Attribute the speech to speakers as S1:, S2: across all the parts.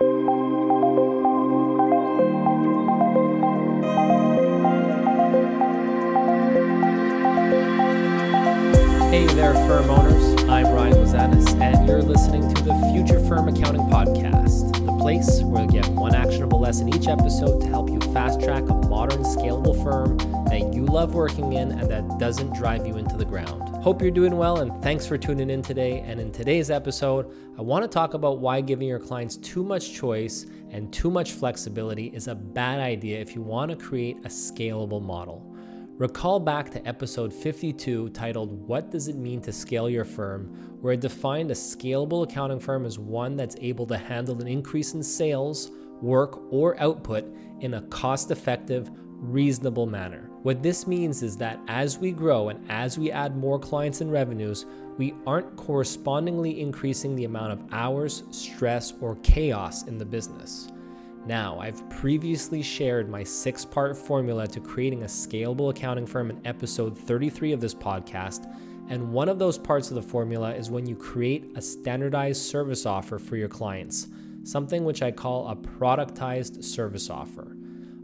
S1: Hey there, firm owners. I'm Ryan Lazanis, and you're listening to the Future Firm Accounting Podcast, the place where you get one actionable lesson each episode to help you fast track a modern, scalable firm that you love working in and that doesn't drive you into the ground. Hope you're doing well, and thanks for tuning in today. And in today's episode, I want to talk about why giving your clients too much choice and too much flexibility is a bad idea if you want to create a scalable model. Recall back to episode 52 titled What Does It Mean to Scale Your Firm, where I defined a scalable accounting firm as one that's able to handle an increase in sales, work, or output in a cost effective, reasonable manner. What this means is that as we grow and as we add more clients and revenues, we aren't correspondingly increasing the amount of hours, stress, or chaos in the business. Now, I've previously shared my six part formula to creating a scalable accounting firm in episode 33 of this podcast. And one of those parts of the formula is when you create a standardized service offer for your clients, something which I call a productized service offer.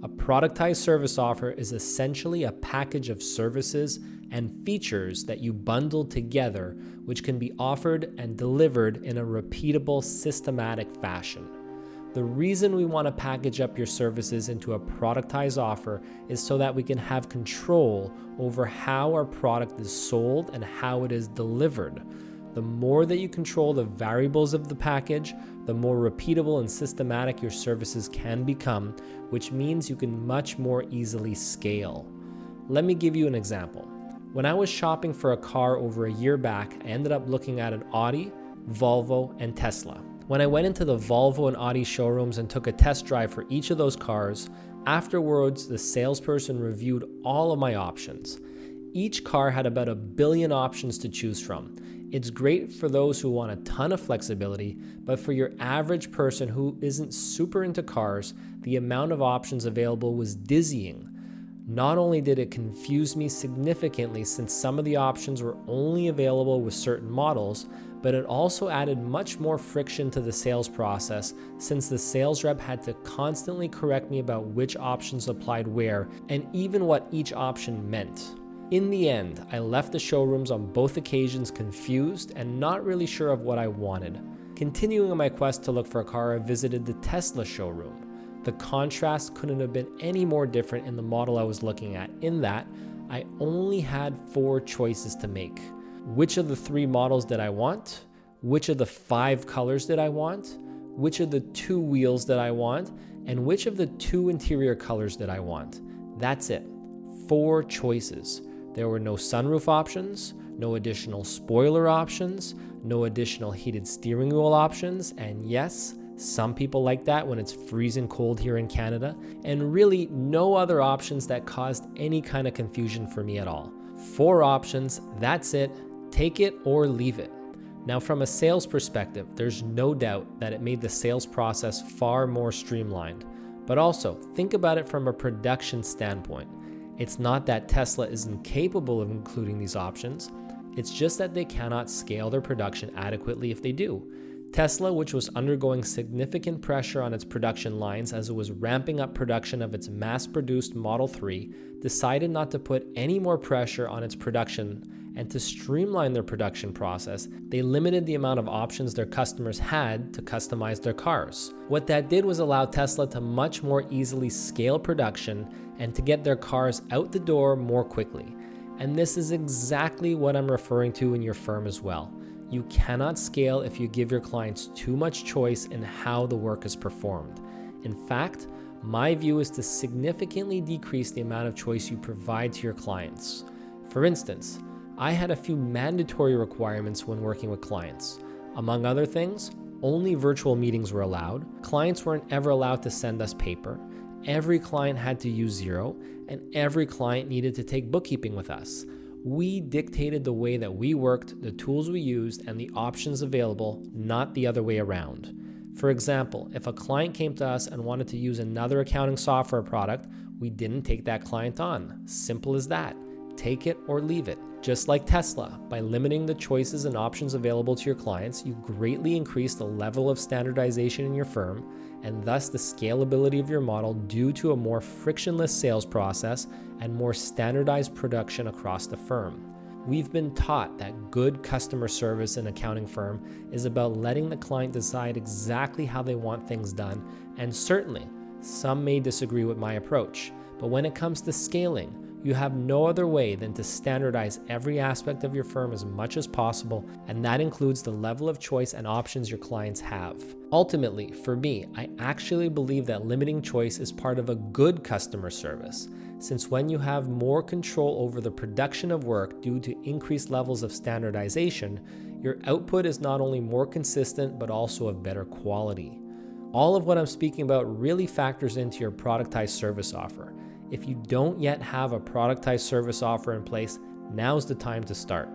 S1: A productized service offer is essentially a package of services and features that you bundle together, which can be offered and delivered in a repeatable, systematic fashion. The reason we want to package up your services into a productized offer is so that we can have control over how our product is sold and how it is delivered. The more that you control the variables of the package, the more repeatable and systematic your services can become, which means you can much more easily scale. Let me give you an example. When I was shopping for a car over a year back, I ended up looking at an Audi, Volvo, and Tesla. When I went into the Volvo and Audi showrooms and took a test drive for each of those cars, afterwards the salesperson reviewed all of my options. Each car had about a billion options to choose from. It's great for those who want a ton of flexibility, but for your average person who isn't super into cars, the amount of options available was dizzying. Not only did it confuse me significantly since some of the options were only available with certain models, but it also added much more friction to the sales process since the sales rep had to constantly correct me about which options applied where and even what each option meant. In the end, I left the showrooms on both occasions confused and not really sure of what I wanted. Continuing on my quest to look for a car, I visited the Tesla showroom. The contrast couldn't have been any more different in the model I was looking at, in that I only had four choices to make which of the three models did I want, which of the five colors did I want, which of the two wheels did I want, and which of the two interior colors did I want. That's it. Four choices. There were no sunroof options, no additional spoiler options, no additional heated steering wheel options, and yes, some people like that when it's freezing cold here in Canada, and really no other options that caused any kind of confusion for me at all. Four options, that's it, Take it or leave it. Now, from a sales perspective, there's no doubt that it made the sales process far more streamlined. But also, think about it from a production standpoint. It's not that Tesla is incapable of including these options, it's just that they cannot scale their production adequately if they do. Tesla, which was undergoing significant pressure on its production lines as it was ramping up production of its mass produced Model 3, decided not to put any more pressure on its production and to streamline their production process, they limited the amount of options their customers had to customize their cars. What that did was allow Tesla to much more easily scale production and to get their cars out the door more quickly. And this is exactly what I'm referring to in your firm as well. You cannot scale if you give your clients too much choice in how the work is performed. In fact, my view is to significantly decrease the amount of choice you provide to your clients. For instance, I had a few mandatory requirements when working with clients. Among other things, only virtual meetings were allowed, clients weren't ever allowed to send us paper, every client had to use Xero, and every client needed to take bookkeeping with us. We dictated the way that we worked, the tools we used, and the options available, not the other way around. For example, if a client came to us and wanted to use another accounting software product, we didn't take that client on. Simple as that. Take it or leave it. Just like Tesla, by limiting the choices and options available to your clients, you greatly increase the level of standardization in your firm and thus the scalability of your model due to a more frictionless sales process and more standardized production across the firm. We've been taught that good customer service in accounting firm is about letting the client decide exactly how they want things done, and certainly some may disagree with my approach. But when it comes to scaling, you have no other way than to standardize every aspect of your firm as much as possible, and that includes the level of choice and options your clients have. Ultimately, for me, I actually believe that limiting choice is part of a good customer service since when you have more control over the production of work due to increased levels of standardization, your output is not only more consistent but also of better quality. All of what I'm speaking about really factors into your productized service offer. If you don't yet have a productized service offer in place, now's the time to start.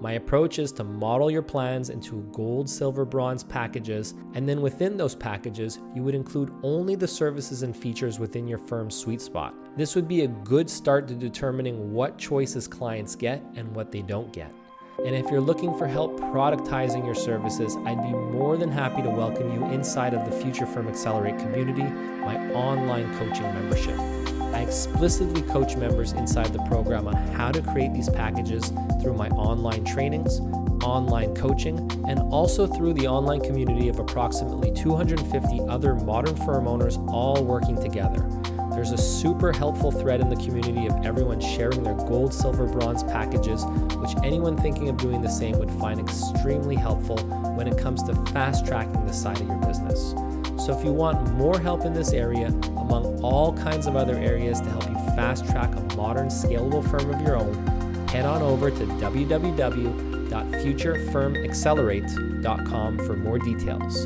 S1: My approach is to model your plans into gold, silver, bronze packages, and then within those packages, you would include only the services and features within your firm's sweet spot. This would be a good start to determining what choices clients get and what they don't get. And if you're looking for help productizing your services, I'd be more than happy to welcome you inside of the Future Firm Accelerate community, my online coaching membership. I explicitly coach members inside the program on how to create these packages through my online trainings, online coaching, and also through the online community of approximately 250 other modern firm owners all working together. There's a super helpful thread in the community of everyone sharing their gold, silver, bronze packages, which anyone thinking of doing the same would find extremely helpful when it comes to fast tracking the side of your business. So if you want more help in this area, among all kinds of other areas to help you fast track a modern, scalable firm of your own, head on over to www.futurefirmaccelerate.com for more details.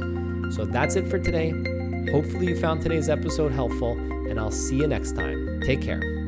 S1: So that's it for today. Hopefully, you found today's episode helpful, and I'll see you next time. Take care.